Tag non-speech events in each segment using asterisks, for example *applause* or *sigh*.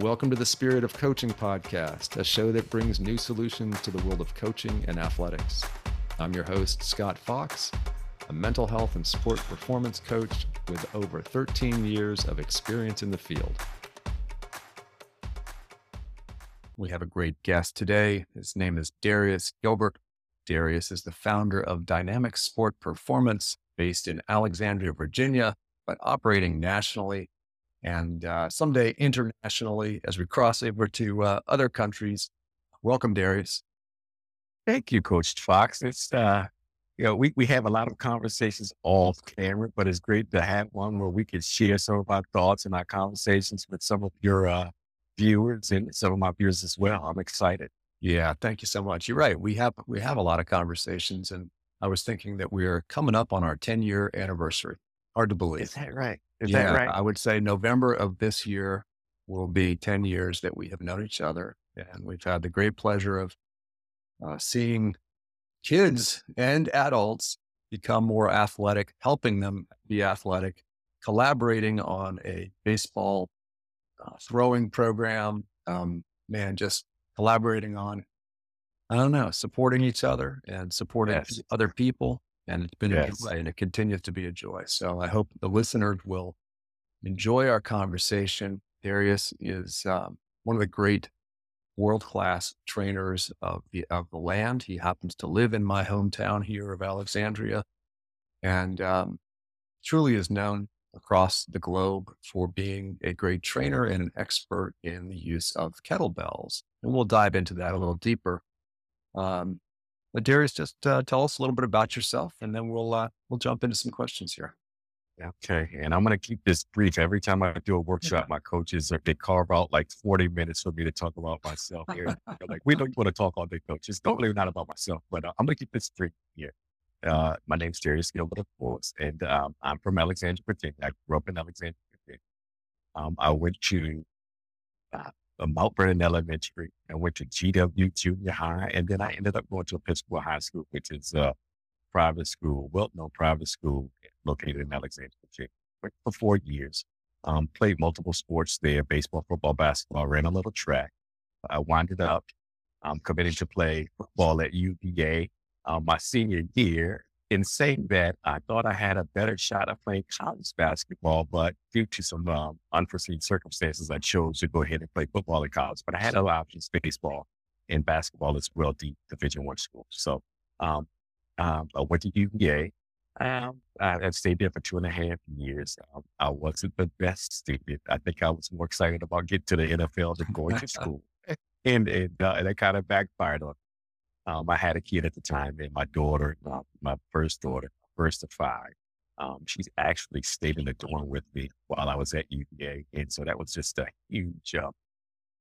Welcome to the Spirit of Coaching podcast, a show that brings new solutions to the world of coaching and athletics. I'm your host, Scott Fox, a mental health and sport performance coach with over 13 years of experience in the field. We have a great guest today. His name is Darius Gilbert. Darius is the founder of Dynamic Sport Performance, based in Alexandria, Virginia, but operating nationally and uh, someday internationally as we cross over to uh, other countries. Welcome, Darius. Thank you, Coach Fox. It's uh, you know we we have a lot of conversations off camera, but it's great to have one where we can share some of our thoughts and our conversations with some of your uh, viewers and some of my viewers as well. I'm excited. Yeah, thank you so much. You're right. We have we have a lot of conversations, and I was thinking that we're coming up on our 10 year anniversary. Hard to believe. Is that right? Is yeah, that right? I would say November of this year will be 10 years that we have known each other, and we've had the great pleasure of uh, seeing kids and adults become more athletic, helping them be athletic, collaborating on a baseball uh, throwing program. Um, man, just collaborating on, I don't know, supporting each other and supporting Yes. other people. And it's been a Yes. joy and it continues to be a joy. So I hope the listeners will enjoy our conversation. Darius is um, one of the great world class trainers of the, of the land. He happens to live in my hometown here of Alexandria and um, truly is known across the globe for being a great trainer and an expert in the use of kettlebells. And we'll dive into that a little deeper. Um, but Darius, just uh, tell us a little bit about yourself, and then we'll uh, we'll jump into some questions here. Okay. And I'm going to keep this brief. Every time I do a workshop, my coaches they carve out like 40 minutes for me to talk about myself here. Like, we don't want to talk all day, coach. It's totally not about myself, but uh, I'm going to keep this brief here. Uh, my name's Darius Gilbert, of course, and um, I'm from Alexandria, Virginia. I grew up in Alexandria, Virginia. Um, I went to uh, Mount Vernon Elementary. I went to GW Junior High, and then I ended up going to Episcopal High School, which is a private school, well-known private school located in Alexandria, Virginia. Went for four years. Um, played multiple sports there: baseball, football, basketball. Ran a little track. I winded up um, committing to play football at UVA uh, my senior year. In saying that, I thought I had a better shot of playing college basketball, but due to some um, unforeseen circumstances, I chose to go ahead and play football in college. But I had other options: baseball and basketball as well, deep Division One school. So um, um, I went to UVA. Um, I, I stayed there for two and a half years. Um, I wasn't the best student. I think I was more excited about getting to the NFL than going to school, *laughs* and and, uh, and that kind of backfired on. Um, I had a kid at the time, and my daughter, uh, my first daughter, first of five. Um, she's actually stayed in the dorm with me while I was at UVA, and so that was just a huge, uh,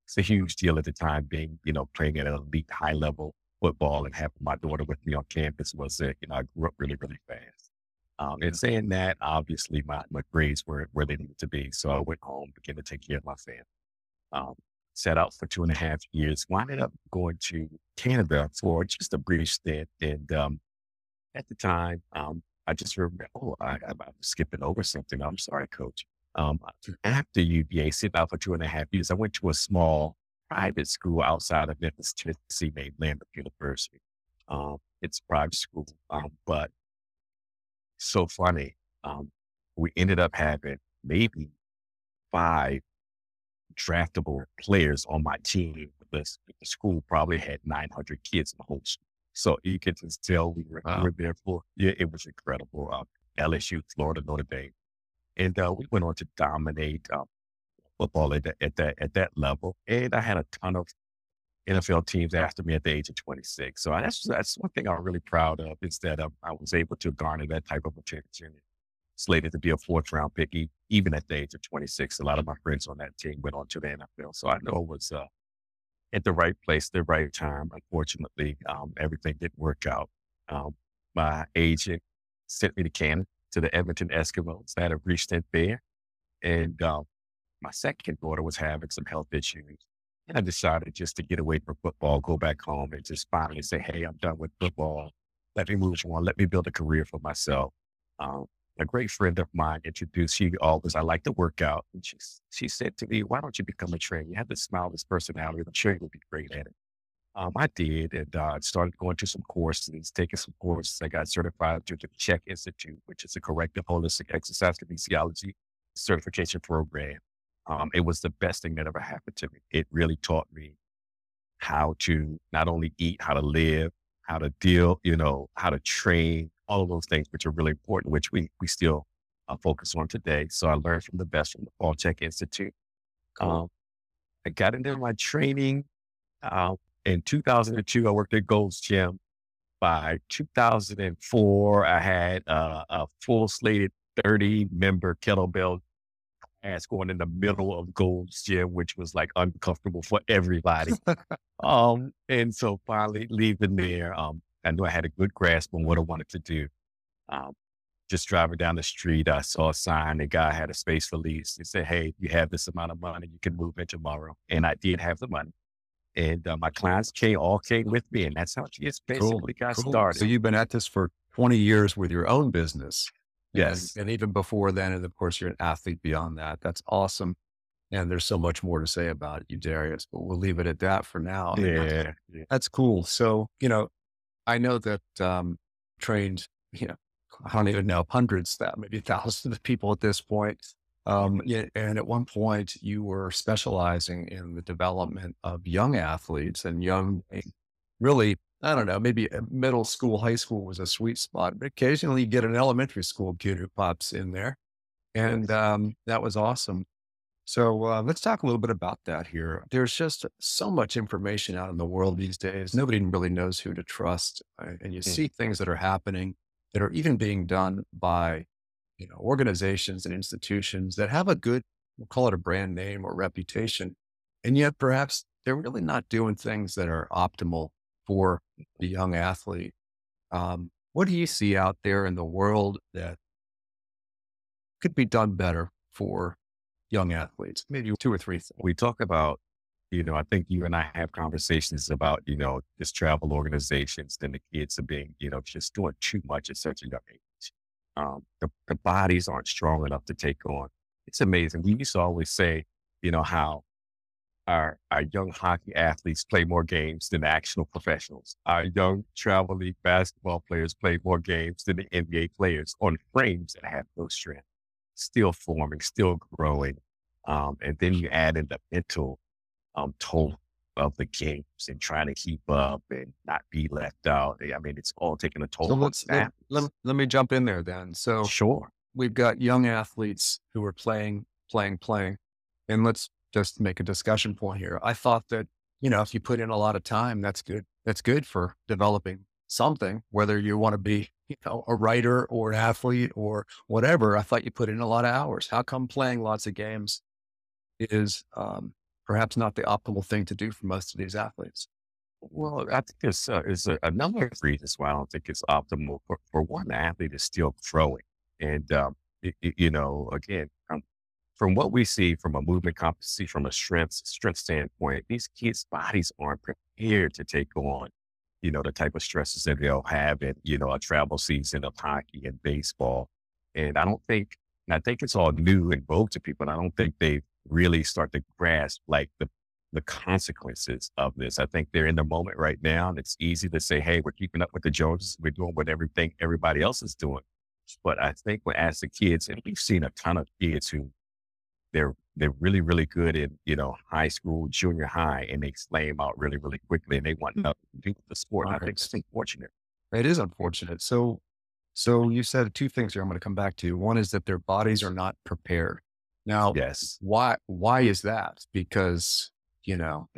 it's a huge deal at the time. Being, you know, playing at an elite high level football and having my daughter with me on campus was, uh, you know, I grew up really, really fast. Um, and saying that, obviously, my, my grades weren't where they needed to be. So I went home, began to take care of my family. Um, set out for two and a half years, winded up going to Canada for just a brief stint. And um, at the time, um, I just remember, oh, I, I'm skipping over something. I'm sorry, coach. Um, after UVA, sitting out for two and a half years, I went to a small private school outside of Memphis, Tennessee, named Lambuth University. Um, it's a private school, um, but so funny. Um, we ended up having maybe five draftable players on my team. The, the school probably had 900 kids in the whole school. So you can just tell we were, Wow. we were there for, yeah, it was incredible. Uh, LSU, Florida, Notre Dame. And uh, we went on to dominate um, football at, that at that at that level. And I had a ton of NFL teams after me at the age of 26. So that's that's one thing I'm really proud of is that um, I was able to garner that type of attention. Slated to be a fourth round pick, even at the age of 26. A lot of my friends on that team went on to the NFL. So I know it was uh, at the right place, the right time. Unfortunately, um, everything didn't work out. Um, my agent sent me to Canada to the Edmonton Eskimos. I had a brief stint there. And um, my second daughter was having some health issues. And I decided just to get away from football, go back home and just finally say, hey, I'm done with football. Let me move on. Let me build a career for myself. Um, a great friend of mine introduced, she always, I like to work out. And she, she said to me, why don't you become a trainer? You have this smile, this personality. I'm sure you would be great at it. Um, I did and uh, started going to some courses, taking some courses. I got certified through the CHEK Institute, which is a corrective holistic exercise kinesiology certification program. Um, it was the best thing that ever happened to me. It really taught me how to not only eat, how to live, how to deal, you know, how to train, all of those things, which are really important, which we, we still uh, focus on today. So I learned from the best from the Paul Chek Institute. Um, I got into my training. Uh, in 2002, I worked at Gold's Gym. By 2004, I had uh, a full slated 30 member kettlebell class going in the middle of Gold's Gym, which was like uncomfortable for everybody. *laughs* um, and so finally leaving there, um, I knew I had a good grasp on what I wanted to do. Um, just driving down the street, I saw a sign. The guy had a space for lease. He said, Hey, you have this amount of money. You can move in tomorrow. And I did have the money. And uh, my clients came, all came with me. And that's how it just basically cool. got cool. started. So you've been at this for 20 years with your own business. Yes. And, and, even before then, and of course, you're an athlete beyond that. That's awesome. And there's so much more to say about you, Darius, but we'll leave it at that for now. Yeah. That's, that's cool. So, you know, I know that um, trained, you know, I don't even know, hundreds, that maybe *laughs* thousands of people at this point. Um, and at one point, you were specializing in the development of young athletes and young, eh, really I don't know, maybe middle school, high school was a sweet spot, but occasionally you get an elementary school kid who pops in there. And um, that was awesome. So uh, let's talk a little bit about that here. There's just so much information out in the world these days. Nobody really knows who to trust. Right? And you mm. see things that are happening that are even being done by, you know, organizations and institutions that have a good, we'll call it a brand name or reputation. And yet perhaps they're really not doing things that are optimal for the young athlete. Um, what do you see out there in the world that could be done better for young athletes? Maybe two or three. We talk about, you know, I think you and I have conversations about, you know, just travel organizations and the kids are being, you know, just doing too much at such a young age. Um, the, the bodies aren't strong enough to take on. It's amazing. We used to always say, you know, how our, our young hockey athletes play more games than actual professionals. Our young travel league basketball players play more games than the NBA players on frames that have no strength, still forming, still growing. Um, and then you add in the mental um, toll of the games and trying to keep up and not be left out. I mean, it's all taking a toll. So let's, let, let, let me jump in there then. So sure, we've got young athletes who are playing, playing, playing, and let's just make a discussion point here. I thought that, you know, if you put in a lot of time, that's good. That's good for developing something, whether you want to be, you know, a writer or an athlete or whatever. I thought you put in a lot of hours. How come playing lots of games is um, perhaps not the optimal thing to do for most of these athletes? Well, I think there's, uh, there's a, of reasons why I don't think it's optimal. For, for one, athlete is still growing. And, um, it, it, you know, again, um, from what we see from a movement competency, from a strength strength standpoint, these kids' bodies aren't prepared to take on, you know, the type of stresses that they'll have in, you know, a travel season of hockey and baseball. And I don't think, I think it's all new and vogue to people. And I don't think they really start to grasp like the the consequences of this. I think they're in the moment right now, and it's easy to say, "Hey, we're keeping up with the Joneses. We're doing what everything everybody else is doing." But I think when as the kids, and we've seen a ton of kids who they're they're really really good in you know high school, junior high, and they flame out really really quickly, and they want hmm. nothing to do with the sport. I think it's unfortunate. It is unfortunate. So, so you said two things here. I'm going to come back to. One is that their bodies are not prepared. Now, yes. Why? Why is that? Because you know,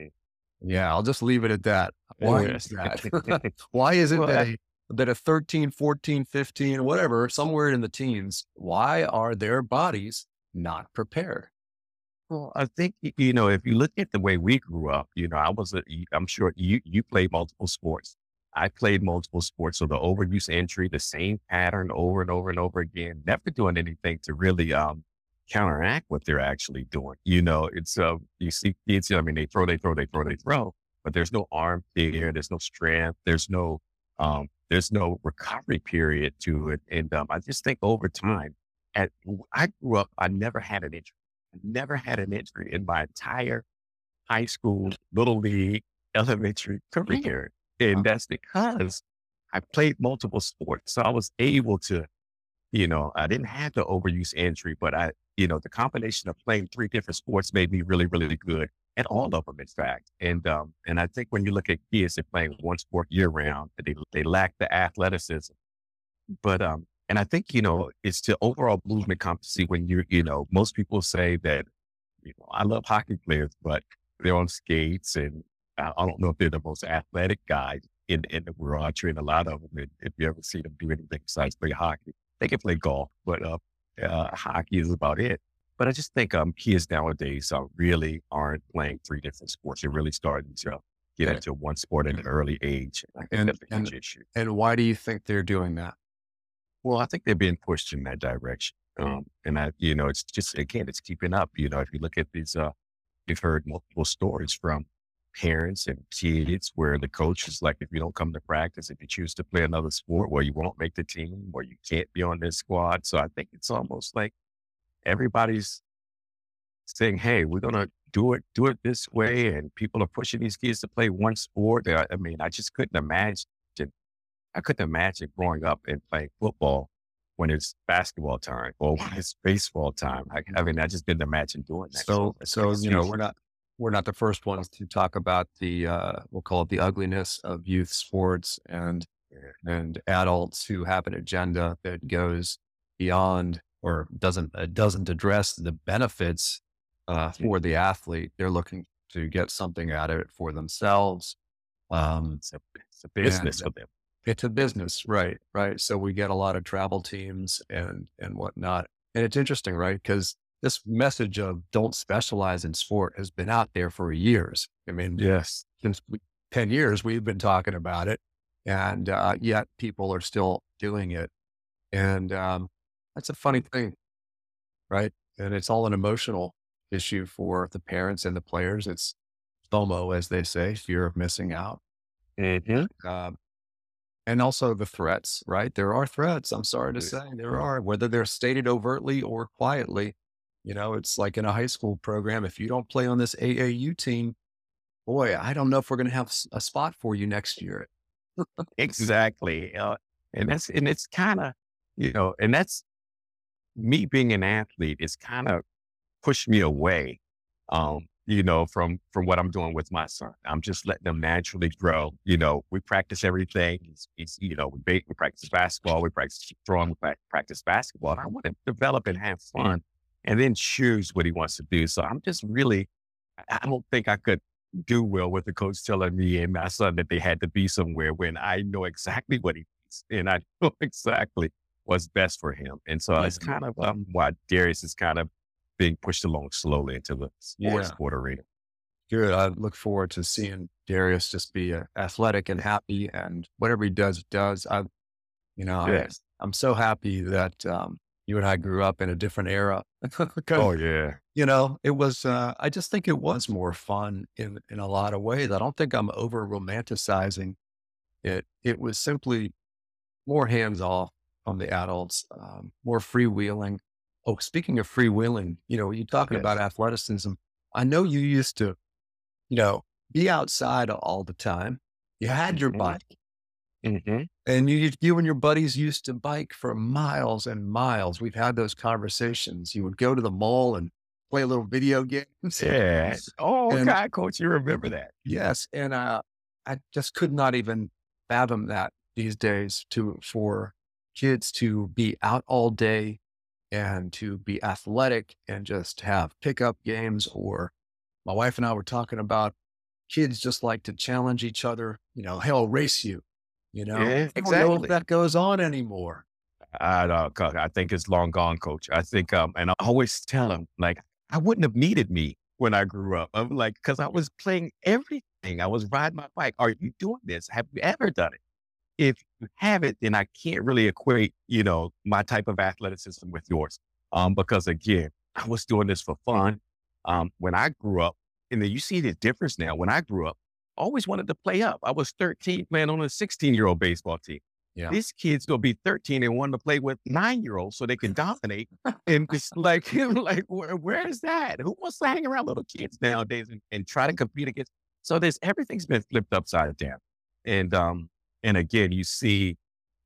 yeah, I'll just leave it at that. Why is that? *laughs* *laughs* why is it well, that a, that a 13, 14, 15, whatever, somewhere in the teens, why are their bodies not prepared. Well, I think, you know, if you look at the way we grew up, you know, I was, a, I'm sure you, you played multiple sports. I played multiple sports. So the overuse injury, the same pattern over and over and over again, never doing anything to really, um, counteract what they're actually doing. You know, it's, uh, you see kids, I mean, they throw, they throw, they throw, they throw, but there's no arm there. There's no strength. There's no, um, there's no recovery period to it. And um, I just think over time, at I grew up, I never had an injury. I never had an injury in my entire high school, little league, elementary career. And that's because I played multiple sports. So I was able to, you know, I didn't have the overuse injury, but I, you know, the combination of playing three different sports made me really, really good at all of them, in fact. And um, and I think when you look at kids that are playing one sport year round, they they lack the athleticism. But um, and I think you know it's the overall movement competency when you you know most people say that you know I love hockey players, but they're on skates and I, I don't know if they're the most athletic guys in in the world. I train a lot of them. And if you ever see them do anything besides play hockey, they can play golf, but uh, uh, hockey is about it. But I just think um, kids nowadays uh, really aren't playing three different sports. They're really starting to get into one sport at an early age. And, and, and, why do you think they're doing that? Well, I think they're being pushed in that direction. Um, and I, you know, it's just, again, it's keeping up. You know, if you look at these, uh, you've heard multiple stories from parents and kids where the coach is like, if you don't come to practice, if you choose to play another sport, well, you won't make the team or you can't be on this squad. So I think it's almost like everybody's saying, "Hey, we're gonna do it, do it this way," and people are pushing these kids to play one sport. I mean, I just couldn't imagine. I couldn't imagine growing up and playing football when it's basketball time or when it's baseball time. I, I mean, I just didn't imagine doing that. So, so you know, we're not we're not the first ones to talk about the uh, we'll call it the ugliness of youth sports and and adults who have an agenda that goes beyond or doesn't uh, doesn't address the benefits uh, for the athlete. They're looking to get something out of it for themselves. Um, it's, a, it's a business for them. It's a business, right? Right. So we get a lot of travel teams and and whatnot, and it's interesting, right? Because this message of don't specialize in sport has been out there for years. I mean, yes, since we, ten years we've been talking about it, and uh, yet people are still doing it. And um, that's a funny thing, right? And it's all an emotional issue for the parents and the players. It's FOMO, as they say, fear of missing out. Mm-hmm. Um, and also the threats, right? There are threats. I'm sorry to say there are, whether they're stated overtly or quietly. You know, it's like in a high school program. If you don't play on this AAU team, boy, I don't know if we're going to have a spot for you next year. *laughs* exactly. Uh, and that's, and it's kind of, you know, and that's me being an athlete is kind of pushed me away, um, you know, from from what I'm doing with my son. I'm just letting them naturally grow. You know, we practice everything. It's, it's you know, we, we practice basketball, we practice throwing, we practice basketball. And I want to develop and have fun, and then choose what he wants to do. So I'm just really, I don't think I could do well with the coach telling me and my son that they had to be somewhere when I know exactly what he needs and I *laughs* know exactly what's best for him. And so it's kind of um, why Darius is kind of being pushed along slowly into the sports yeah. sport arena. Good. I look forward to seeing Darius just be uh, athletic and happy, and whatever he does, does. I, you know, yes. I, am so happy that um, you and I grew up in a different era. *laughs* oh yeah. You know, it was. Uh, I just think it was more fun in in a lot of ways. I don't think I'm over romanticizing it. It was simply more hands off on the adults, um, more freewheeling. Oh, speaking of freewheeling, you know, you're talking yes. about athleticism. I know you used to, you know, be outside all the time. You had your mm-hmm. bike, mm-hmm. and you you and your buddies used to bike for miles and miles. We've had those conversations. You would go to the mall and play a little video games. Yeah. *laughs* Oh, and, God, coach, you remember that? Yes, and uh, I just could not even fathom that these days to for kids to be out all day and to be athletic and just have pickup games. Or my wife and I were talking about kids just like to challenge each other, you know, hell, race you, you know, yeah, exactly. I don't know if that goes on anymore. I don't, I think it's long gone, coach. I think, um, and I always tell them, like, I wouldn't have needed me when I grew up. I'm like, cause I was playing everything. I was riding my bike. Are you doing this? Have you ever done it? If you have it, then I can't really equate, you know, my type of athleticism with yours. Um, because again, I was doing this for fun. Um, when I grew up, and then you see the difference now. When I grew up, I always wanted to play up. I was 13 playing on a 16 year old baseball team. Yeah. These kids gonna be 13 and want to play with nine year olds so they can dominate. and it's *laughs* like, *laughs* like where, where is that? Who wants to hang around little kids nowadays and, and try to compete against? So there's everything's been flipped upside down. And um, and again, you see,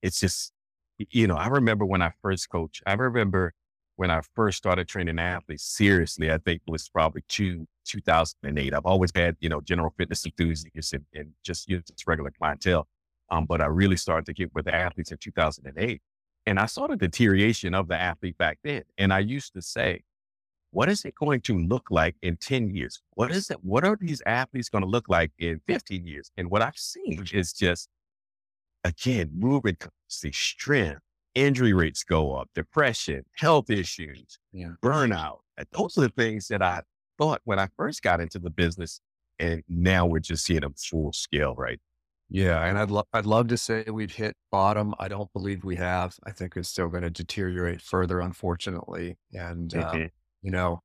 it's just, you know, I remember when I first coached, I remember when I first started training athletes seriously, I think it was probably two, 2008. I've always had, you know, general fitness enthusiasts and, and just, you know, just regular clientele. Um, but I really started to get with the athletes in 2008. And I saw the deterioration of the athlete back then. And I used to say, what is it going to look like in 10 years? What is it? What are these athletes going to look like in 15 years? And what I've seen is just, again, movement capacity, strength, injury rates go up, depression, health issues, yeah. burnout. Those are the things that I thought when I first got into the business. And now we're just seeing them full scale, right? Yeah, and I'd lo- I'd love to say we've hit bottom. I don't believe we have. I think it's still going to deteriorate further, unfortunately. And mm-hmm. um, you know,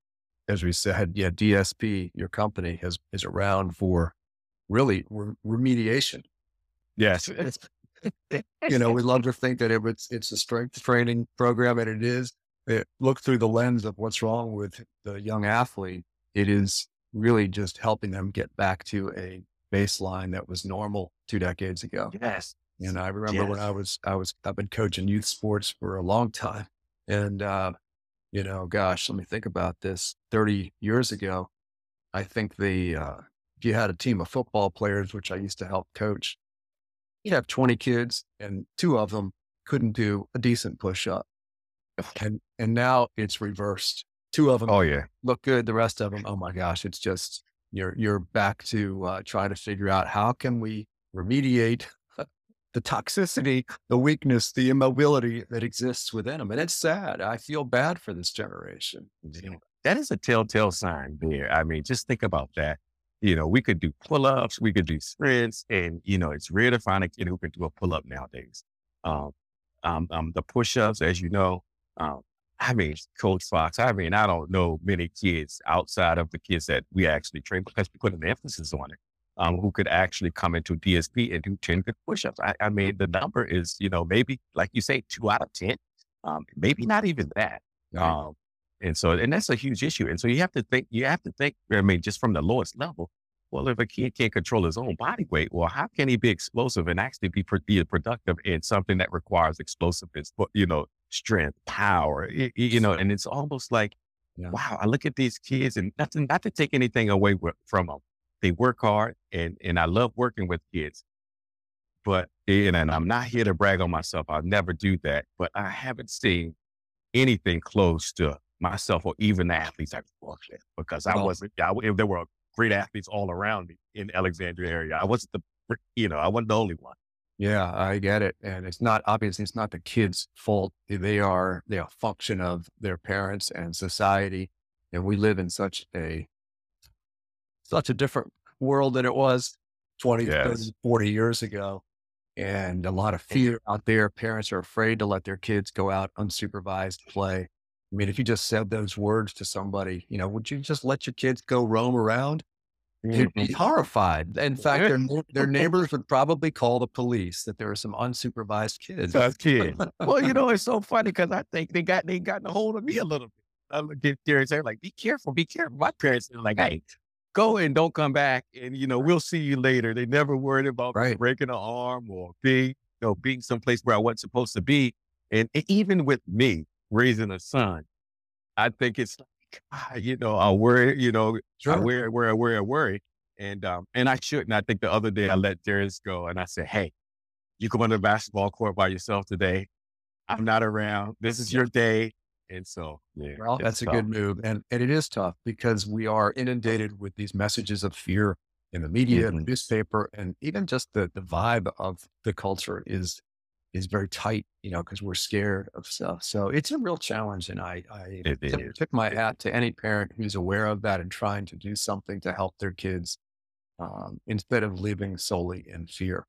as we said, yeah, DSP, your company has is around for really re- remediation. Yes, you know, we love to think that it, it's it's a strength training program, and it is. It, look through the lens of what's wrong with the young athlete. It is really just helping them get back to a baseline that was normal two decades ago. Yes. And I remember yes. when I was, I was, I've been coaching youth sports for a long time. And, uh, you know, gosh, let me think about this 30 years ago. I think the, uh, if you had a team of football players, which I used to help coach, you have 20 kids and two of them couldn't do a decent push up. And, and now it's reversed. Two of them oh, yeah. look good. The rest of them, oh my gosh, it's just, you're, you're back to uh, trying to figure out how can we remediate *laughs* the toxicity, the weakness, the immobility that exists within them. And it's sad. I feel bad for this generation. That is a telltale sign there. I mean, just think about that. You know, we could do pull ups, we could do sprints, and, you know, it's rare to find a kid who can do a pull up nowadays. Um, um, um, the push ups, as you know, um, I mean, Coach Fox, I mean, I don't know many kids outside of the kids that we actually train because we put an emphasis on it um, who could actually come into DSP and do 10 good push-ups. I, I, mean, the number is, you know, maybe like you say, two out of 10, um, maybe not even that. Right. Um, and so, and that's a huge issue. And so you have to think, you have to think, I mean, just from the lowest level, well, if a kid can't control his own body weight, well, how can he be explosive and actually be, be productive in something that requires explosiveness, you know, strength, power, you, you know, and it's almost like, yeah. wow, I look at these kids and not to, not to take anything away from them, they work hard and, and I love working with kids. But, and, and I'm not here to brag on myself. I'll never do that. But I haven't seen anything close to myself or even the athletes I've worked with because I wasn't, I, there were great athletes all around me in Alexandria area. I wasn't the, you know, I wasn't the only one. Yeah, I get it. And it's not obviously it's not the kids' fault. They are they are a function of their parents and society. And we live in such a such a different world than it was 20, yes. 30, 40 years ago. And a lot of fear out there. Parents are afraid to let their kids go out unsupervised play. I mean, if you just said those words to somebody, you know, would you just let your kids go roam around? You'd be mm-hmm. horrified. In fact, their, *laughs* their neighbors would probably call the police that there are some unsupervised kids. That's kids. well, you *laughs* know, it's so funny because I think they got they got a hold of me a little bit. I look at parents, they're like, "Be careful, be careful." My parents are like, "Hey, go and don't come back. And, you know, we'll see you later. They never worried about right. breaking an arm or being, you know, being someplace where I wasn't supposed to be. And even with me raising a son, I think it's like, ah, you know, I worry, you know, sure. I worry, worry, worry, worry. And, um, and I shouldn't. I think the other day I let Darius go and I said, Hey, you come on the basketball court by yourself today. I'm not around. This is your day. And so, yeah, well, that's a good move. And, and it is tough because we are inundated with these messages of fear in the media, mm-hmm. the newspaper, and even just the, the vibe of the culture is, is very tight, you know, because we're scared of stuff. So it's a real challenge. And I, I tip, tip, my hat to any parent who's aware of that and trying to do something to help their kids um, instead of living solely in fear.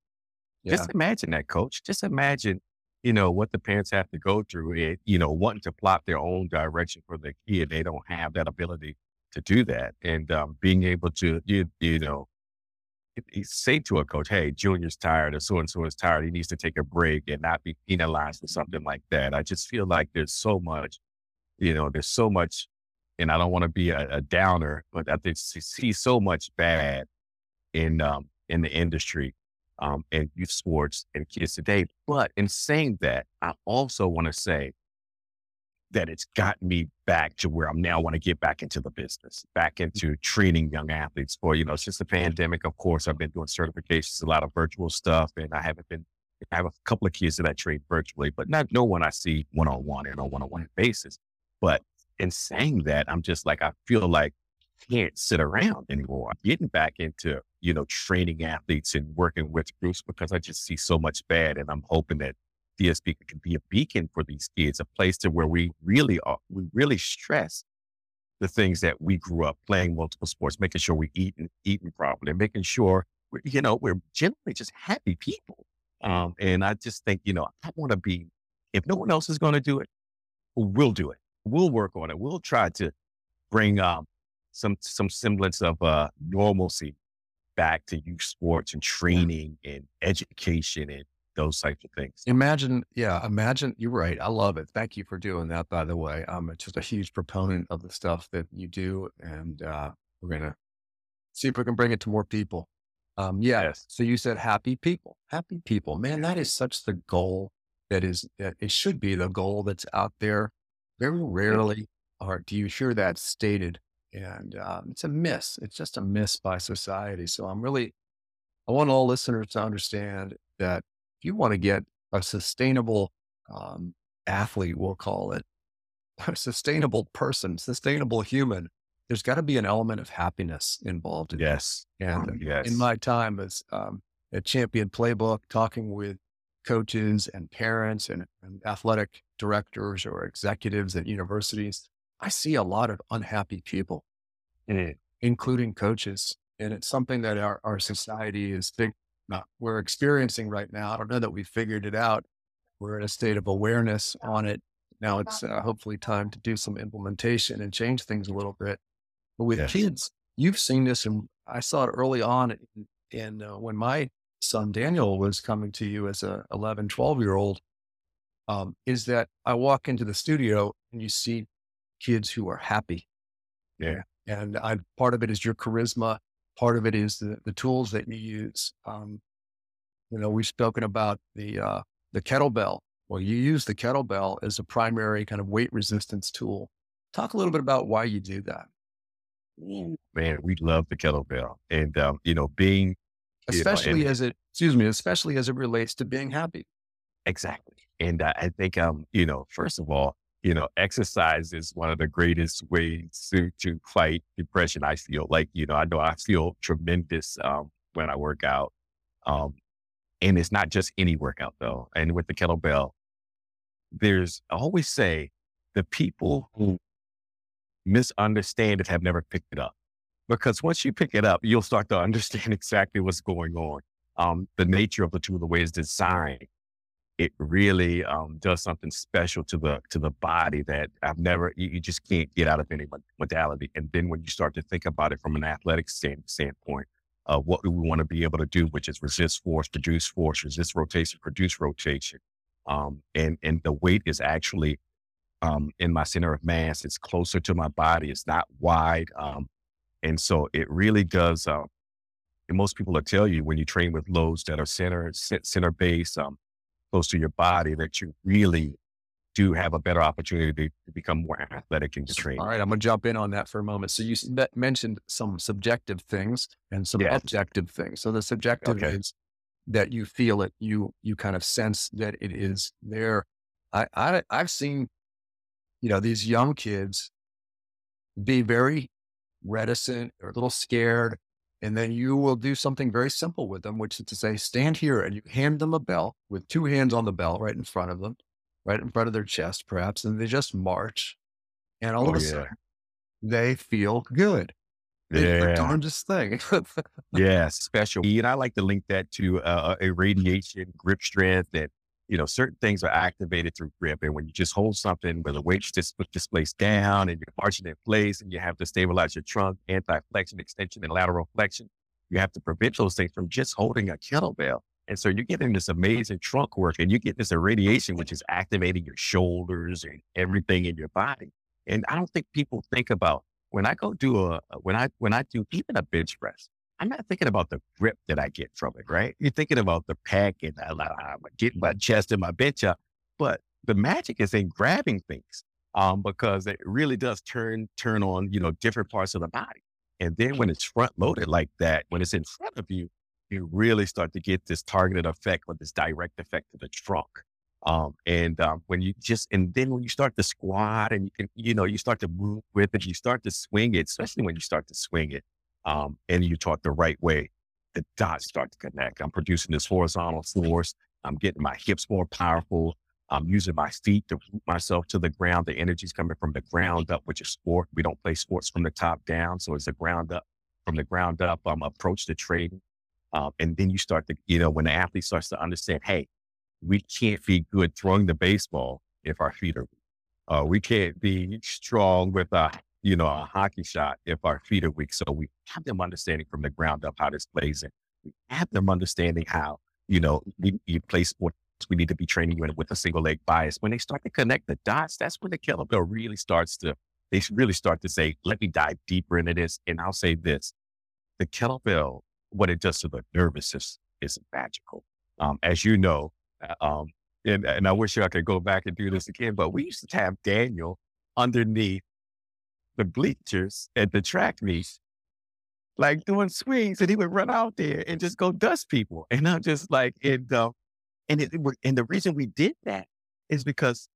Yeah. Just imagine that, coach. Just imagine you know, what the parents have to go through, it, you know, wanting to plot their own direction for their kid. They don't have that ability to do that. And um, being able to, you, you know, say to a coach, "Hey, Junior's tired, or so and so is tired. He needs to take a break and not be penalized or something like that." I just feel like there's so much, you know, there's so much, and I don't want to be a, a, downer, but I think see so much bad in um, in the industry, um, and youth sports and kids today. But in saying that, I also want to say that it's gotten me back to where I'm now want to get back into the business, back mm-hmm. into training young athletes for, you know, since the pandemic, of course, I've been doing certifications, a lot of virtual stuff, and I haven't been, I have a couple of kids that I train virtually, but not no one I see one on one and on one on one basis. But in saying that, I'm just like, I feel like I can't sit around anymore. I'm getting back into, you know, training athletes and working with groups because I just see so much bad. And I'm hoping that DSP can be a beacon for these kids, a place to where we really are, we really stress the things that we grew up playing multiple sports, making sure we eat and eating properly, making sure we're, you know, we're generally just happy people. Um, and I just think, you know, I want to be, if no one else is going to do it, we'll do it. We'll work on it. We'll try to bring um, some some semblance of uh, normalcy back to youth sports and training and education and those types of things. Imagine, yeah, imagine you're right. I love it. Thank you for doing that, by the way. I'm just a huge proponent of the stuff that you do. And uh, we're going to see if we can bring it to more people. Um, yeah. Yes. So you said happy people, happy people, man, that is such the goal that is, that it should be the goal that's out there. Very rarely or do you hear that stated? And um, it's a miss. It's just a miss by society. So I'm really, I want all listeners to understand that if you want to get a sustainable um, athlete, we'll call it *laughs* a sustainable person, sustainable human, there's got to be an element of happiness involved. In yes. And yes. in my time as um, a champion playbook, talking with coaches and parents and, and athletic directors or executives at universities, I see a lot of unhappy people, mm. including coaches. And it's something that our, our society is think, we're experiencing right now. I don't know that we figured it out. We're in a state of awareness on it. Now it's uh, hopefully time to do some implementation and change things a little bit. But with yes. kids, you've seen this, and I saw it early on in, in uh, when my son Daniel was coming to you as a 11, 12 year old. Um, is that I walk into the studio and you see kids who are happy. Yeah. And I, part of it is your charisma Part of it is the, the tools that you use. Um, you know, we've spoken about the, uh, the kettlebell. Well, you use the kettlebell as a primary kind of weight resistance tool. Talk a little bit about why you do that. Man, we love the kettlebell and, um, you know, being, especially you know, as it, excuse me, especially as it relates to being happy. Exactly. And uh, I think, um, you know, first of all, you know, exercise is one of the greatest ways to, to fight depression. I feel like, you know, I know I feel tremendous um, when I work out. Um, and it's not just any workout though. And with the kettlebell, there's I always say the people who misunderstand it have never picked it up. Because once you pick it up, you'll start to *laughs* understand exactly what's going on. Um, the nature of the tool, the way it's designed, it really um, does something special to the to the body that I've never you, you, just can't get out of any modality. And then when you start to think about it from an athletic stand, standpoint, uh, what do we want to be able to do, which is resist force, produce force, resist rotation, produce rotation, um, and and the weight is actually um, in my center of mass. It's closer to my body. It's not wide, um, and so it really does. Uh, and most people will tell you when you train with loads that are center center base, um, close to your body that you really do have a better opportunity to, to become more athletic and train. All right, I'm going to jump in on that for a moment. So you mentioned some subjective things and some yes. objective things. So the subjective okay. is that you feel it, you you kind of sense that it is there. I, I I've seen, you know, these young kids be very reticent or a little scared and then you will do something very simple with them, which is to say, stand here and you hand them a bell with two hands on the bell right in front of them, right in front of their chest, perhaps. And they just march. And all oh, of a yeah. sudden, they feel good. It's yeah. the darndest thing. *laughs* yeah, special. And I like to link that to uh, irradiation, grip strength, and you know, certain things are activated through grip. And when you just hold something where the weight's just displaced down and you're marching in place and you have to stabilize your trunk, anti-flexion, extension, and lateral flexion, you have to prevent those things from just holding a kettlebell. And so you're getting this amazing trunk work and you get this irradiation, which is activating your shoulders and everything in your body. And I don't think people think about when I go do a, when I, when I do even a bench press, I'm not thinking about the grip that I get from it, right? You're thinking about the pack and I, I'm getting my chest and my bench up, but the magic is in grabbing things um, because it really does turn turn on you know different parts of the body. And then when it's front loaded like that, when it's in front of you, you really start to get this targeted effect or this direct effect to the trunk. Um, and um, when you just and then when you start to squat and you can you know you start to move with it, you start to swing it, especially when you start to swing it, um, and you talk the right way, the dots start to connect. I'm producing this horizontal force. I'm getting my hips more powerful. I'm using my feet to root myself to the ground. The energy's coming from the ground up, which is sport. We don't play sports from the top down. So it's the ground up, from the ground up, um, approach to trading. Um, and then you start to, you know, when the athlete starts to understand, hey, we can't be good throwing the baseball if our feet are. Uh, we can't be strong with a, you know, a hockey shot if our feet are weak. So we have them understanding from the ground up how this plays in. We have them understanding how, you know, you, you play sport we need to be training you with a single leg bias. When they start to connect the dots, that's when the kettlebell really starts to, they really start to say, let me dive deeper into this. And I'll say this, the kettlebell, what it does to the nervous system is magical. Um, as you know, uh, um, and, and I wish I could go back and do this again, but we used to have Daniel underneath the bleachers at the track meet, like doing swings, and he would run out there and just go dust people. And I'm just like, and uh, and it, and the reason we did that is because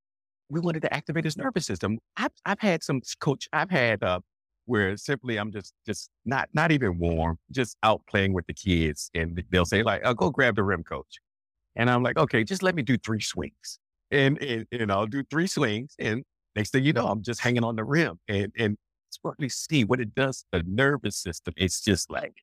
we wanted to activate his nervous system. I've, I've had some coach, I've had, uh, where simply I'm just, just not, not even warm, just out playing with the kids. And they'll say like, I'll oh, go grab the rim coach. And I'm like, okay, just let me do three swings and, and, and I'll do three swings. And next thing you know, I'm just hanging on the rim and, and we see what it does to the nervous system. It's just like,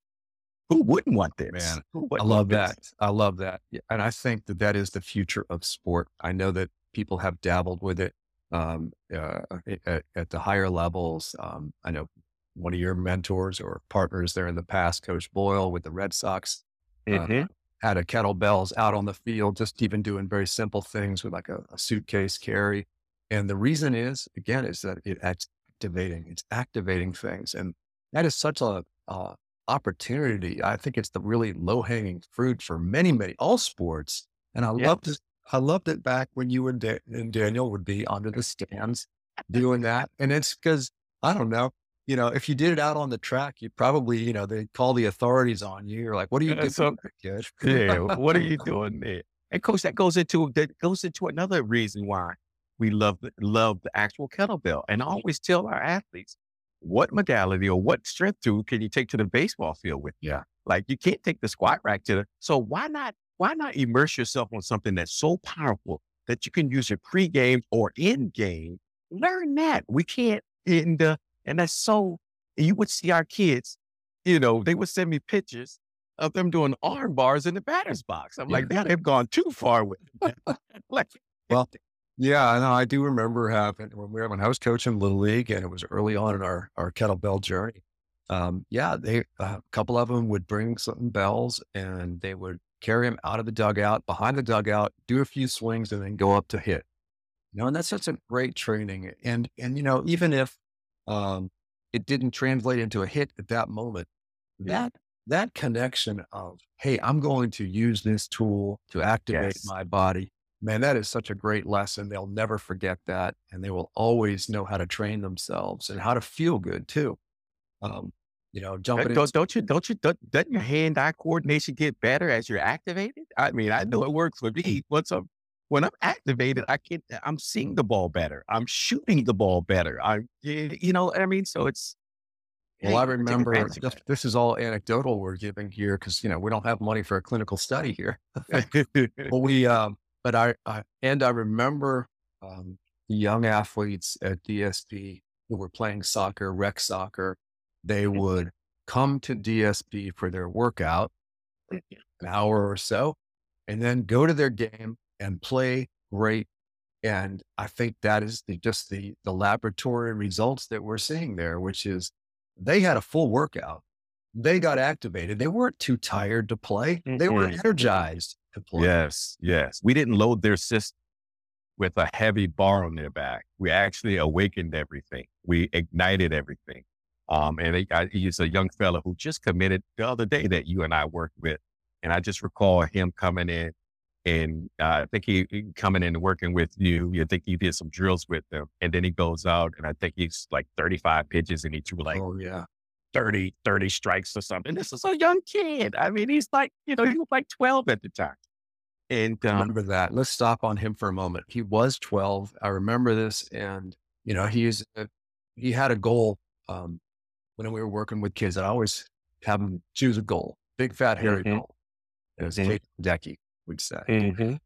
who wouldn't want this? Man, I love that. This? I love that. And I think that that is the future of sport. I know that people have dabbled with it um, uh, at, at, the higher levels. Um, I know one of your mentors or partners there in the past, Coach Boyle with the Red Sox, uh, mm-hmm. uh, had a kettlebells out on the field, just even doing very simple things with like a, a suitcase carry. And the reason is, again, is that it activating, it's activating things. And that is such a, uh, opportunity. I think it's the really low hanging fruit for many, many, all sports. And I yeah. loved it. I loved it back when you and, da- and Daniel would be under the stands doing that. And it's because, I don't know, you know, if you did it out on the track, you probably, you know, they call the authorities on you. You're like, what are you doing, so, *laughs* kid? yeah, what are you doing there? And coach, that goes into that goes into another reason why we love love the actual kettlebell. And I always tell our athletes, what modality or what strength tool can you take to the baseball field with? Yeah. Like you can't take the squat rack to the, so why not, why not immerse yourself on something that's so powerful that you can use it pre-game or in game? Learn that. We can't, and, the and that's so, you would see our kids, you know, they would send me pictures of them doing arm bars in the batter's box. I'm yeah. like, now they've gone too far with *laughs* *laughs* like, well, yeah, no, I do remember having when we were, when I was coaching little league, and it was early on in our our kettlebell journey. Um, yeah, they a couple of them would bring some bells, and they would carry them out of the dugout, behind the dugout, do a few swings, and then go up to hit. You know, and that's such a great training. And and you know, even if um, it didn't translate into a hit at that moment, that that connection of hey, I'm going to use this tool to activate yes. my body man, that is such a great lesson. They'll never forget that. And they will always know how to train themselves and how to feel good too. Um, you know, jumping. Don't, don't you, don't you, doesn't your hand eye coordination get better as you're activated? I mean, I know it works for me. *clears throat* Once I'm, when I'm activated, I can, I'm seeing the ball better. I'm shooting the ball better. I'm, you know, I mean, so it's, well, I remember just, this is all anecdotal we're giving here because you know we don't have money for a clinical study here. *laughs* *laughs* but we um, but I, I and I remember um, the young athletes at DSP who were playing soccer, rec soccer. They mm-hmm. would come to DSP for their workout, an hour or so, and then go to their game and play great. And I think that is the, just the the laboratory results that we're seeing there, which is they had a full workout they got activated. They weren't too tired to play. They were energized Yes, yes. We didn't load their system with a heavy bar on their back. We actually awakened everything. We ignited everything. Um, and he, I, he's a young fella who just committed the other day that you and I worked with. And I just recall him coming in and uh, I think he, he coming in and working with you. You think you did some drills with them. And then he goes out and I think he's like 35 pitches and he threw like oh yeah. 30, 30 strikes or something. This is a young kid. I mean, he's like, you know, he was like 12 at the time. And um, remember that. Let's stop on him for a moment. He was 12. I remember this. And, you know, he's, uh, he had a goal. Um, when we were working with kids, I always have them choose a goal, big, fat, hairy Mhm. goal. It was Mhm. Kate Decky, would say. mhm.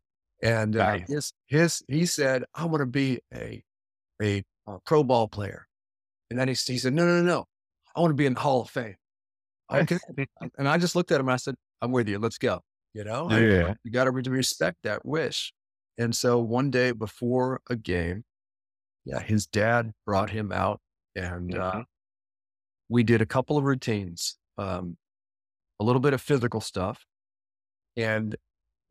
And uh, Nice. his, his, he said, I want to be a, a, uh pro ball player. And then he, he said, no, no, no, no. I want to be in the Hall of Fame. Okay. and I just looked at him and I said, I'm with you. Let's go. You know, I- Yeah. you got to respect that wish. And so one day before a game, yeah, his dad brought him out and uh, Mhm. we did a couple of routines, um, a little bit of physical stuff. And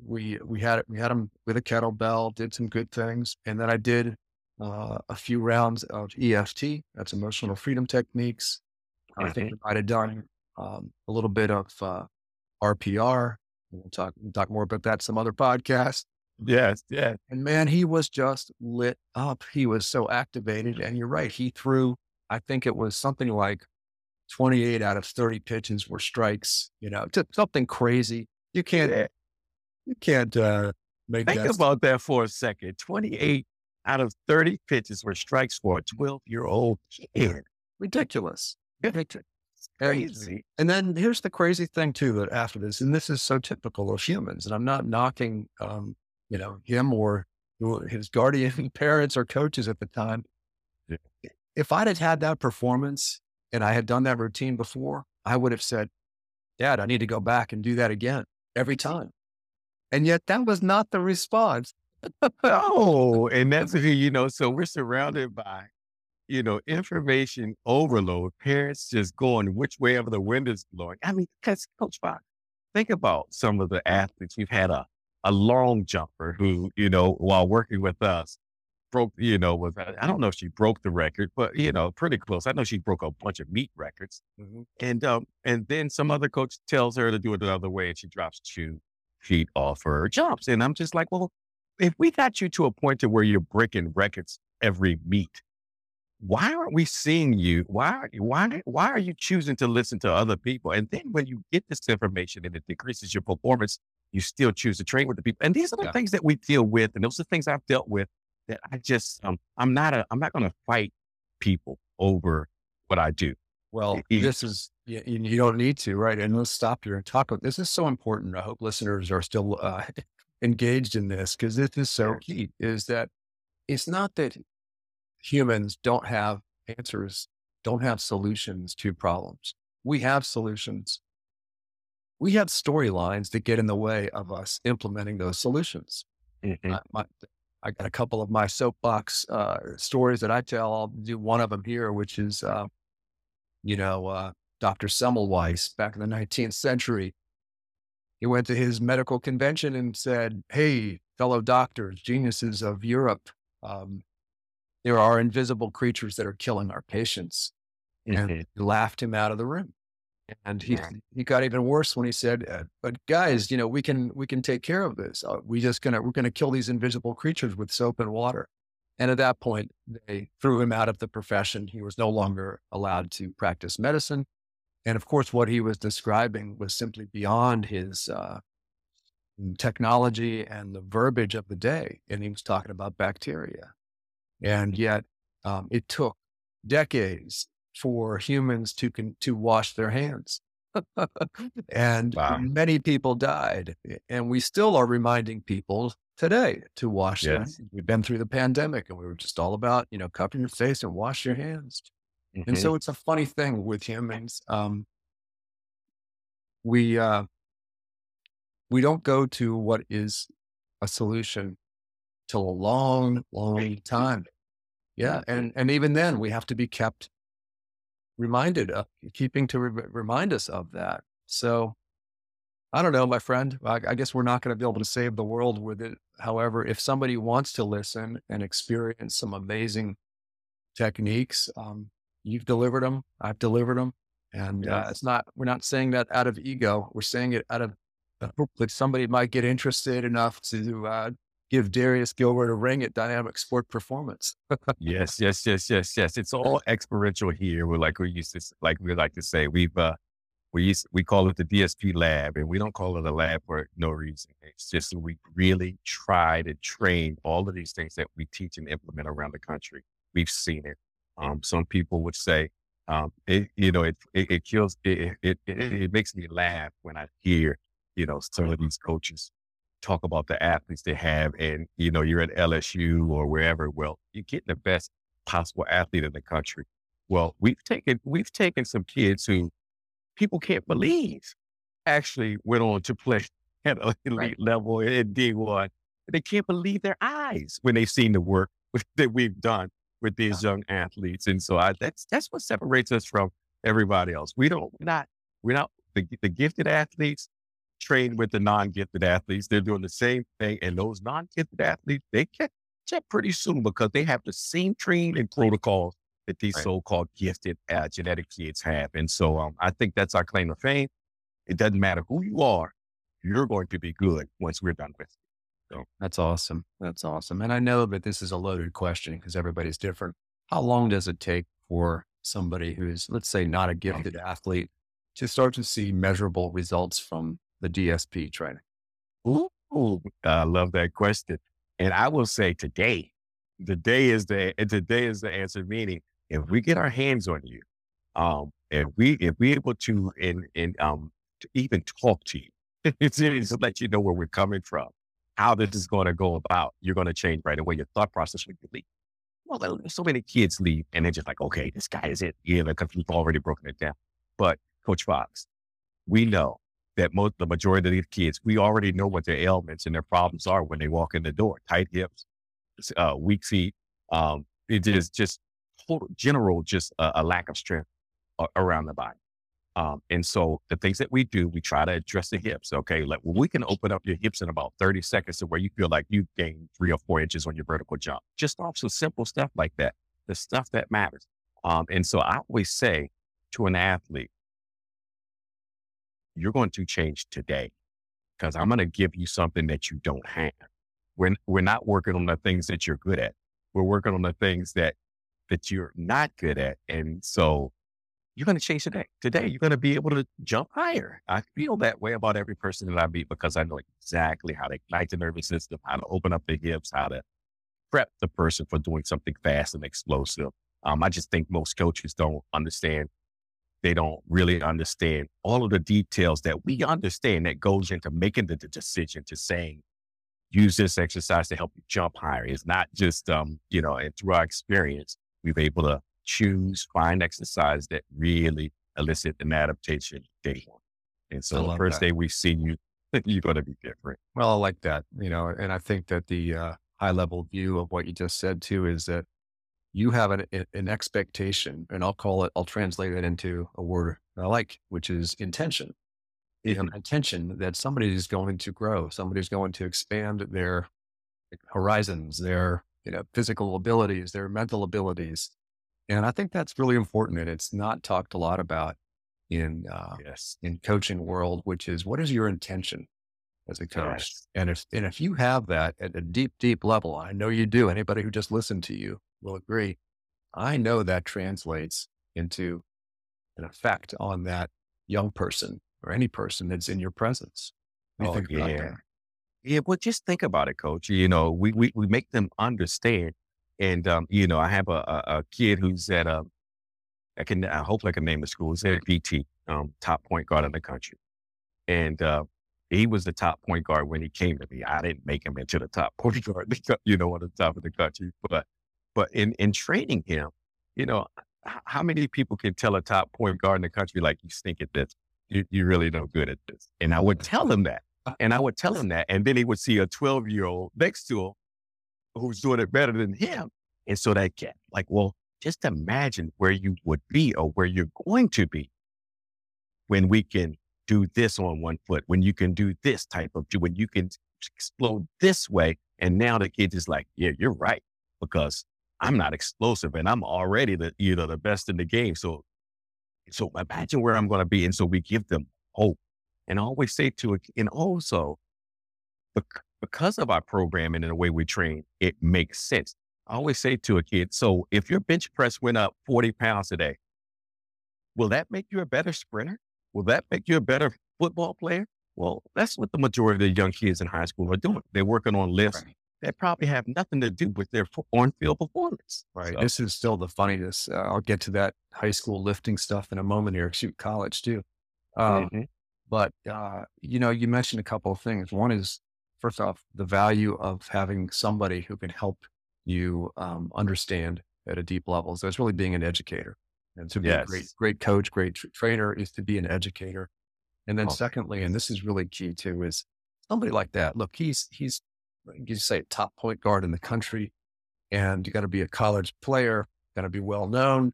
we, we had, it, we had him with a kettlebell, did some good things. And then I did uh, a few rounds of EFT, that's emotional freedom techniques. I think we might have done um, a little bit of uh, RPR. We'll talk, we'll talk more about that some other podcast. Yes, yes. And man, he was just lit up. He was so activated. And you're right. He threw, I think it was something like 28 out of 30 pitches were strikes, you know, to something crazy. You can't, Yeah. you can't uh, make Think that. about that for a second. 28 out of 30 pitches were strikes for a 12 year old kid. ridiculous. Crazy. And then here's the crazy thing too, that after this, and this is so typical of humans, and I'm not knocking, um, you know, him or his guardian *laughs* parents or coaches at the time. Yeah. If I'd have had that performance and I had done that routine before, I would have said, Dad, I need to go back and do that again every time. And yet that was not the response. *laughs* Oh, and that's *laughs* you know, so we're surrounded by, you know, information overload, parents just going which way ever the wind is blowing. I mean, because Coach Fox, think about some of the athletes. We've had a, a long jumper who, you know, while working with us, broke, you know, was, I don't know if she broke the record, but, you know, pretty close. I know she broke a bunch of meat records. And um, and then some other coach tells her to do it another way, and she drops two feet off her jumps. And I'm just like, well, if we got you to a point to where you're breaking records every meet, why aren't we seeing you? Why why why are you choosing to listen to other people? And then when you get this information and it decreases your performance, you still choose to train with the people. And these are the Yeah. things that we deal with, and those are things I've dealt with that I just um, I'm not a I'm not going to fight people over what I do. Well, Y- this is, you, you don't need to, right? And let's stop here and talk about this. is so important. I hope listeners are still uh, *laughs* engaged in this because this is so key is that it's not that humans don't have answers, don't have solutions to problems. We have solutions. We have storylines that get in the way of us implementing those solutions. I, my, I got a couple of my soapbox uh, stories that I tell. I'll do one of them here, which is, uh, you know, uh, Dr. Semmelweis back in the 19th century. He went to his medical convention and said, Hey, fellow doctors, geniuses of Europe, um, there are invisible creatures that are killing our patients. And Mhm. he laughed him out of the room. And he, Yeah. he got even worse when he said, uh, "But guys, you know, we can we can take care of this. Uh, we just gonna we're gonna kill these invisible creatures with soap and water." And at that point, they threw him out of the profession. He was no longer allowed to practice medicine. And of course, what he was describing was simply beyond his uh, technology and the verbiage of the day. And he was talking about bacteria. And yet, um, it took decades for humans to con- to wash their hands. *laughs* and Wow. many people died. And we still are reminding people today to wash their Yes. hands. We've been through the pandemic and we were just all about, you know, cover your face and wash your hands. And Mhm. so it's a funny thing with humans. Um, we uh, we don't go to what is a solution till a long, long time. Yeah, and and even then, we have to be kept reminded of, keeping to re- remind us of that. So I don't know, my friend. I, I guess we're not going to be able to save the world with it. However, if somebody wants to listen and experience some amazing techniques, um, you've delivered them. I've delivered them. And uh, it's not, we're not saying that out of ego. We're saying it out of hope *laughs* that somebody might get interested enough to uh, give Darius Gilbert a ring at Dynamic Sport Performance. yes, yes, yes, yes, yes. It's all experiential here. We're like we used to, like we like to say, we've uh, we used, we call it the DSP lab, and we don't call it a lab for no reason. It's just we really try to train all of these things that we teach and implement around the country. We've seen it. Um, some people would say, um, it, you know, it, it, it kills, it, it, it, it makes me laugh when I hear, you know, some of these coaches talk about the athletes they have and, you know, you're at LSU or wherever. Well, you get the best possible athlete in the country. Well, we've taken, we've taken some kids who people can't believe actually went on to play *laughs* at an elite right. level in D1. They can't believe their eyes when they've seen the work *laughs* that we've done with these young athletes. And so I, that's, that's what separates us from everybody else. We don't, we're not, we're not the, the gifted athletes train with the non-gifted athletes. They're doing the same thing. And those non-gifted athletes, they catch up pretty soon because they have the same training and protocols that these right. so-called gifted uh, genetic kids have. And so um, I think that's our claim to fame. It doesn't matter who you are, you're going to be good once we're done with so that's awesome. That's awesome. And I know that this is a loaded question because everybody's different. How long does it take for somebody who's, let's say, not a gifted athlete to start to see measurable results from the DSP training? Ooh, I love that question. And I will say today, the day is the today is the answer. Meaning, if we get our hands on you, um, if we if we able to in in um to even talk to you, it's *laughs* to let you know where we're coming from how this is going to go about, you're going to change right away. Your thought process will leave. Well, so many kids leave and they're just like, okay, this guy is it. Yeah, because we've already broken it down. But Coach Fox, we know that most, the majority of these kids, we already know what their ailments and their problems are when they walk in the door. Tight hips, uh, weak feet, um, it is just total, general, just a, a lack of strength around the body. Um, and so the things that we do, we try to address the hips. Okay. Like well, we can open up your hips in about 30 seconds to where you feel like you gained three or four inches on your vertical jump. Just off some simple stuff like that, the stuff that matters. Um, and so I always say to an athlete, you're going to change today because I'm going to give you something that you don't have. We're, we're not working on the things that you're good at. We're working on the things that, that you're not good at. And so you're going to change today. Today, you're going to be able to jump higher. I feel that way about every person that I meet because I know exactly how to ignite the nervous system, how to open up the hips, how to prep the person for doing something fast and explosive. Um, I just think most coaches don't understand. They don't really understand all of the details that we understand that goes into making the, the decision to saying, use this exercise to help you jump higher. It's not just, um, you know, and through our experience, we've able to choose, find exercise that really elicit an adaptation day one. And so the first that. day we see you, *laughs* you're going to be different. Well, I like that, you know, and I think that the uh, high level view of what you just said too is that you have an, an expectation, and I'll call it, I'll translate it into a word I like, which is intention. Mm-hmm. Intention that somebody is going to grow, somebody's going to expand their horizons, their you know physical abilities, their mental abilities, and I think that's really important. And it's not talked a lot about in, uh, yes. in coaching world, which is what is your intention as a coach? Yes. And if, and if you have that at a deep, deep level, I know you do. Anybody who just listened to you will agree. I know that translates into an effect on that young person or any person that's in your presence. You oh, yeah. Yeah. Well, just think about it, coach. You know, we, we, we make them understand and, um, you know, I have a, a, a kid who's at a, um, I can, I hope I can name the school. He's at PT, um, top point guard in the country. And, uh, he was the top point guard when he came to me. I didn't make him into the top *laughs* point guard, *laughs* you know, on the top of the country. But, but in, in training him, you know, how many people can tell a top point guard in the country, like, you stink at this? You, you're really no good at this. And I would tell him that. Uh. And I would tell him that. And then he would see a 12 year old next to him who's doing it better than him. And so that cat, like, well, just imagine where you would be or where you're going to be when we can do this on one foot, when you can do this type of, when you can explode this way. And now the kid is like, yeah, you're right, because I'm not explosive and I'm already the, you know, the best in the game. So, so imagine where I'm going to be. And so we give them hope and I always say to it, and also because of our programming and the way we train, it makes sense. I always say to a kid, so if your bench press went up 40 pounds a day, will that make you a better sprinter? Will that make you a better football player? Well, that's what the majority of the young kids in high school are doing. They're working on lifts right. That probably have nothing to do with their on field performance. Right. So. This is still the funniness. Uh, I'll get to that high school lifting stuff in a moment here. Shoot, college too. Um, mm-hmm. But, uh, you know, you mentioned a couple of things. One is, first off, the value of having somebody who can help you um, understand at a deep level. So it's really being an educator. And to be yes. a great, great coach, great trainer is to be an educator. And then oh. secondly, and this is really key too, is somebody like that. Look, he's, he's, you say top point guard in the country and you got to be a college player, got to be well known.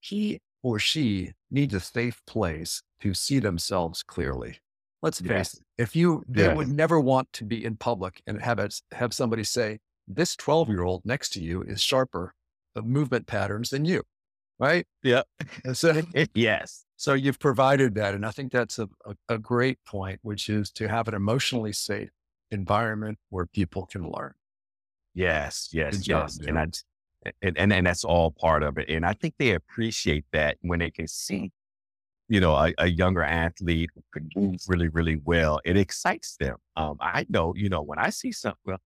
He or she needs a safe place to see themselves clearly. Let's face yes. it. If you, they yes. would never want to be in public and have it, have somebody say, this 12 year old next to you is sharper of movement patterns than you right? Yeah. so, *laughs* yes. So you've provided that. And I think that's a, a, a, great point, which is to have an emotionally safe environment where people can learn. Yes, yes, yes. And, I, and, and, and that's all part of it. And I think they appreciate that when they can see, you know, a, a younger athlete who can move really, really well. It excites them. Um, I know, you know, when I see something, well,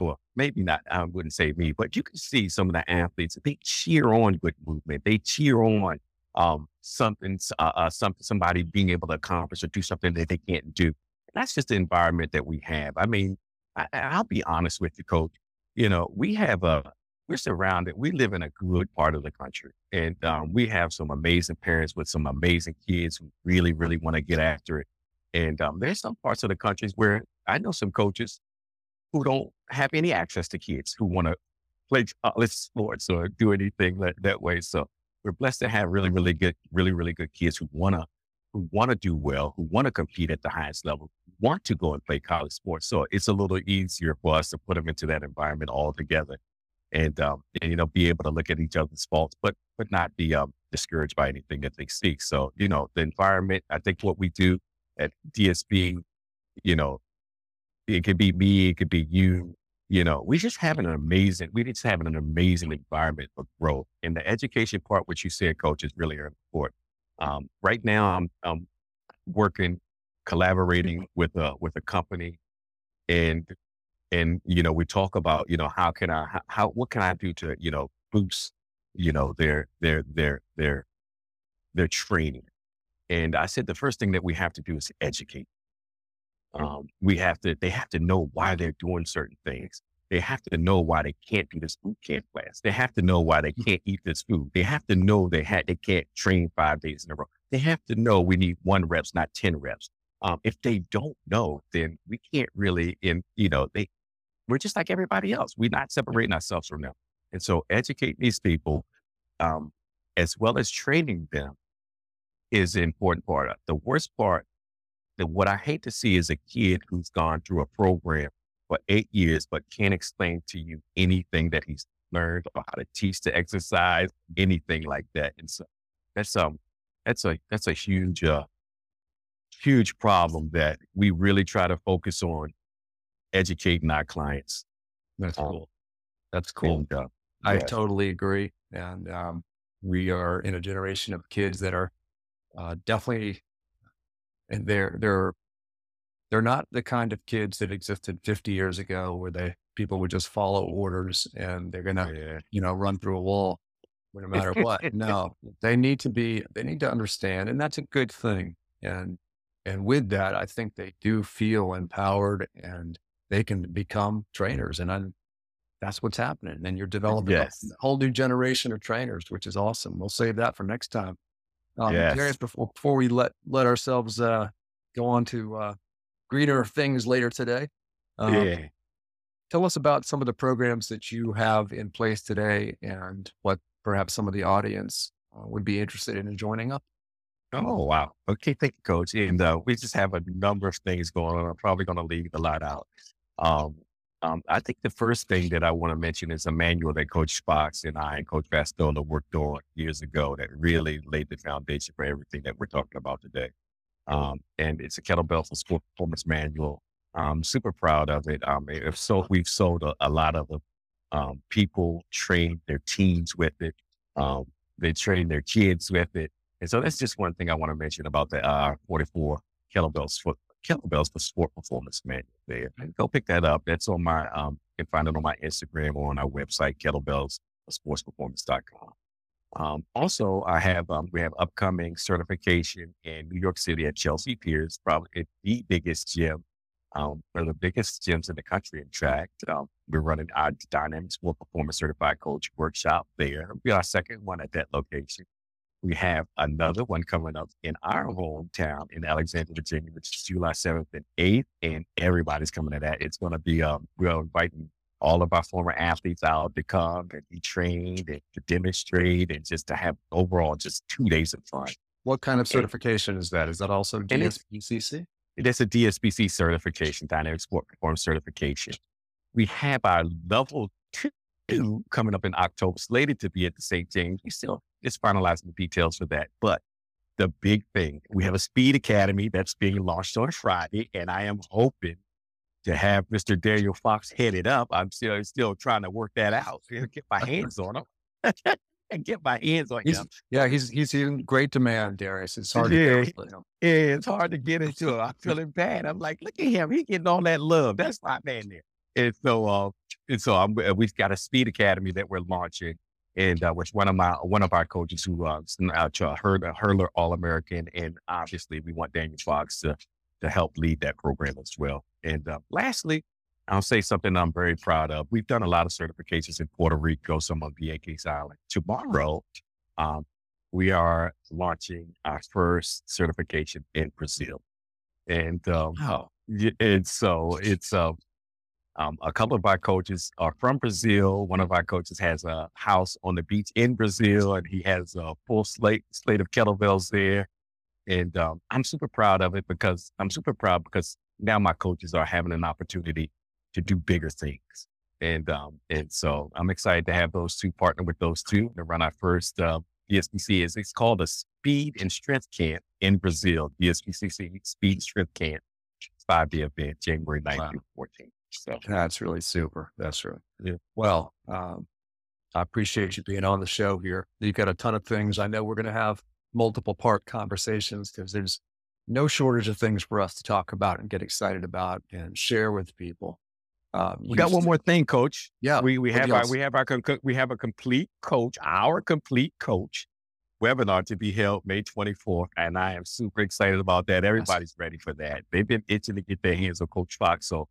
well, maybe not, I wouldn't say me, but you can see some of the athletes, they cheer on good movement. They cheer on um, something, uh, uh, something, somebody being able to accomplish or do something that they can't do. That's just the environment that we have. I mean, I, will be honest with you, coach. You know, we have a, we're surrounded, we live in a good part of the country and um, we have some amazing parents with some amazing kids who really, really want to get after it. And um, there's some parts of the countries where I know some coaches who don't have any access to kids who want to play college sports or do anything that, that way. So we're blessed to have really, really good, really, really good kids who want to, who want to do well, who want to compete at the highest level, want to go and play college sports. So it's a little easier for us to put them into that environment all together and, um, and, you know, be able to look at each other's faults, but, but not be, um, discouraged by anything that they see. So, you know, the environment, I think what we do at DSP, you know, it could be me, it could be you. You know, we just having an amazing, we just having an amazing environment for growth. And the education part, which you said, coach, is really important. Um, right now, I'm, I'm working, collaborating with a with a company, and and you know, we talk about you know how can I how, what can I do to you know boost you know their their their their their training. And I said the first thing that we have to do is educate um, we have to, they have to know why they're doing certain things. They have to know why they can't do this boot camp class. They have to know why they mm. can't eat this food. They have to know they had, they can't train five days in a row. They have to know we need one reps, not 10 reps. Um, if they don't know, then we can't really, in, you know, they, we're just like everybody else. We're not separating ourselves from them. And so educating these people, um, as well as training them is the important part. Of the worst part that what I hate to see is a kid who's gone through a program for eight years, but can't explain to you anything that he's learned or how to teach the exercise, anything like that. And so that's um that's a that's a huge uh huge problem that we really try to focus on educating our clients. That's um, cool. That's cool. And, uh, I yeah. totally agree. And um, we are in a generation of kids that are uh, definitely and they're they're they're not the kind of kids that existed 50 years ago where they people would just follow orders and they're gonna yeah. you know run through a wall no matter what *laughs* no they need to be they need to understand and that's a good thing and and with that i think they do feel empowered and they can become trainers and I'm, that's what's happening and you're developing yes. a whole new generation of trainers which is awesome we'll save that for next time um, yes. Darius, before, before we let, let ourselves uh, go on to uh, greener things later today, um, yeah. tell us about some of the programs that you have in place today and what perhaps some of the audience uh, would be interested in joining up. Oh, wow. Okay. Thank you, coach. And uh, we just have a number of things going on. I'm probably going to leave a lot out. Um, um, I think the first thing that I want to mention is a manual that Coach Fox and I and Coach Bastola worked on years ago that really laid the foundation for everything that we're talking about today. Um, and it's a kettlebell for sport performance manual. I'm super proud of it. Um, if so, we've sold a, a lot of them. Um, people train their teams with it. Um, they train their kids with it. And so that's just one thing I want to mention about the uh, 44 kettlebells for kettlebells for sport performance manual there. Go pick that up. That's on my um you can find it on my Instagram or on our website, kettlebells sportsperformance.com. Um, also, I have um, we have upcoming certification in New York City at Chelsea Piers, probably the biggest gym, um, one of the biggest gyms in the country. In fact, um, we're running our Dynamic Sport Performance Certified Coach workshop there. It'll be our second one at that location. We have another one coming up in our hometown in Alexandria, Virginia, which is July 7th and 8th. And everybody's coming to that. It's going to be, um, we're inviting all of our former athletes out to come and be trained and to demonstrate and just to have overall just two days of fun. What kind of certification is that? Is that also DSPCC? It's a DSPC certification, Dynamic Sport Performance Certification. We have our level two coming up in October, slated to be at the St. James. We still just finalizing the details for that. But the big thing, we have a speed academy that's being launched on Friday, and I am hoping to have Mr. Daniel Fox headed up. I'm still still trying to work that out. *laughs* Get my *laughs* hands on him. and *laughs* get my hands on he's, him. Yeah, he's he's in great demand, Darius. It's hard yeah, to get Yeah, it's hard to get into him. I'm feeling bad. I'm like, look at him. He's getting all that love. That's my man there. And so, uh, and so I'm, uh, we've got a speed academy that we're launching and uh, which one of my one of our coaches who uh, uh heard a hurler All American, and obviously we want Daniel Fox to to help lead that program as well. And uh, lastly, I'll say something I'm very proud of. We've done a lot of certifications in Puerto Rico, some of Vieques Island. Tomorrow, um, we are launching our first certification in Brazil, and um, wow. and so it's uh, um, a couple of our coaches are from Brazil. One of our coaches has a house on the beach in Brazil, and he has a full slate slate of kettlebells there. And um, I'm super proud of it because I'm super proud because now my coaches are having an opportunity to do bigger things. And um, and so I'm excited to have those two partner with those two to run our first uh, DSPC. Is it's called a Speed and Strength Camp in Brazil. DSPC Speed and Strength Camp, five day event, January 9th wow. through 14th. So that's really super. That's right. Yeah. Well, um, I appreciate you being on the show here. You've got a ton of things. I know we're going to have multiple part conversations because there's no shortage of things for us to talk about and get excited about and share with people. Um, we got one more thing, Coach. Yeah, we we have our we have our we have a complete coach, our complete coach webinar to be held May 24th, and I am super excited about that. Everybody's ready for that. They've been itching to get their hands on Coach Fox, so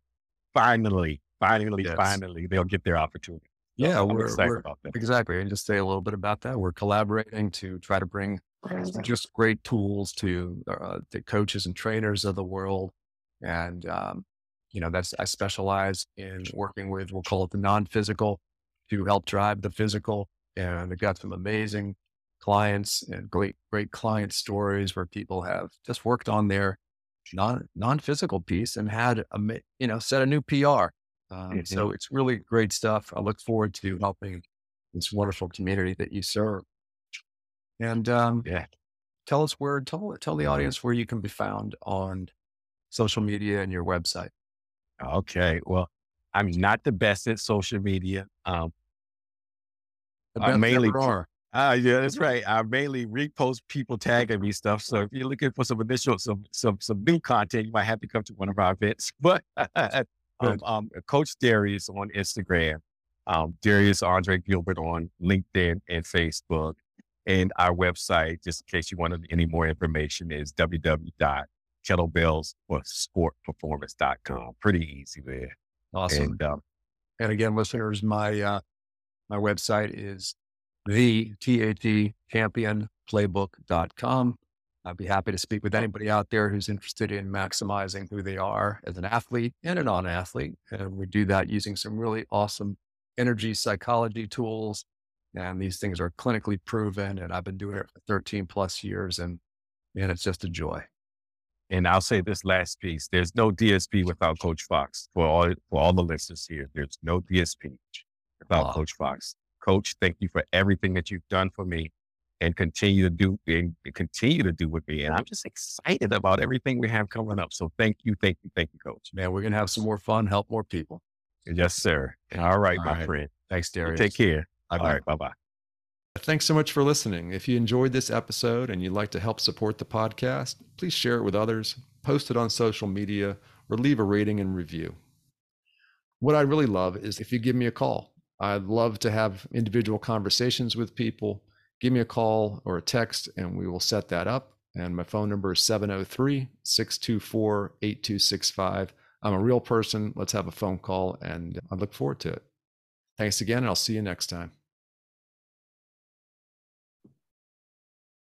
finally, finally, yes. finally, they'll get their opportunity. Yeah, so we're, excited we're, about that. Exactly. And just say a little bit about that. We're collaborating to try to bring just great tools to uh, the coaches and trainers of the world. And, um, you know, that's, I specialize in working with, we'll call it the non physical to help drive the physical. And I've got some amazing clients and great, great client stories where people have just worked on their non non physical piece and had a you know set a new PR. Um, mm-hmm. So it's really great stuff. I look forward to helping this wonderful community that you serve. And um, yeah, tell us where tell tell the audience where you can be found on social media and your website. Okay, well, I'm not the best at social media. Um, I mainly are. Ah, uh, yeah, that's right. I mainly repost people tagging me stuff. So if you're looking for some initial, some some some new content, you might have to come to one of our events. *laughs* But um, um, Coach Darius on Instagram, um, Darius Andre Gilbert on LinkedIn and Facebook, and our website, just in case you wanted any more information, is www.kettlebellsforsportperformance.com. Pretty easy there. Awesome. And, um, and again, listeners, my uh, my website is the TAT champion playbook.com. I'd be happy to speak with anybody out there who's interested in maximizing who they are as an athlete and a non athlete. And we do that using some really awesome energy psychology tools And these things are clinically proven. And I've been doing it for 13 plus years. And man, it's just a joy. And I'll say this last piece: there's no DSP without Coach Fox. For all for all the listeners here, there's no DSP without wow. Coach Fox. Coach, thank you for everything that you've done for me, and continue to do and continue to do with me. And I'm just excited about everything we have coming up. So thank you, thank you, thank you, Coach. Man, we're gonna have some more fun, help more people. Yes, sir. All right, all my right. friend. Thanks, Darius. Take care. Bye-bye. All right, bye bye. Thanks so much for listening. If you enjoyed this episode and you'd like to help support the podcast, please share it with others, post it on social media, or leave a rating and review. What I really love is if you give me a call. I'd love to have individual conversations with people. Give me a call or a text, and we will set that up. And my phone number is 703 624 8265. I'm a real person. Let's have a phone call, and I look forward to it. Thanks again, and I'll see you next time.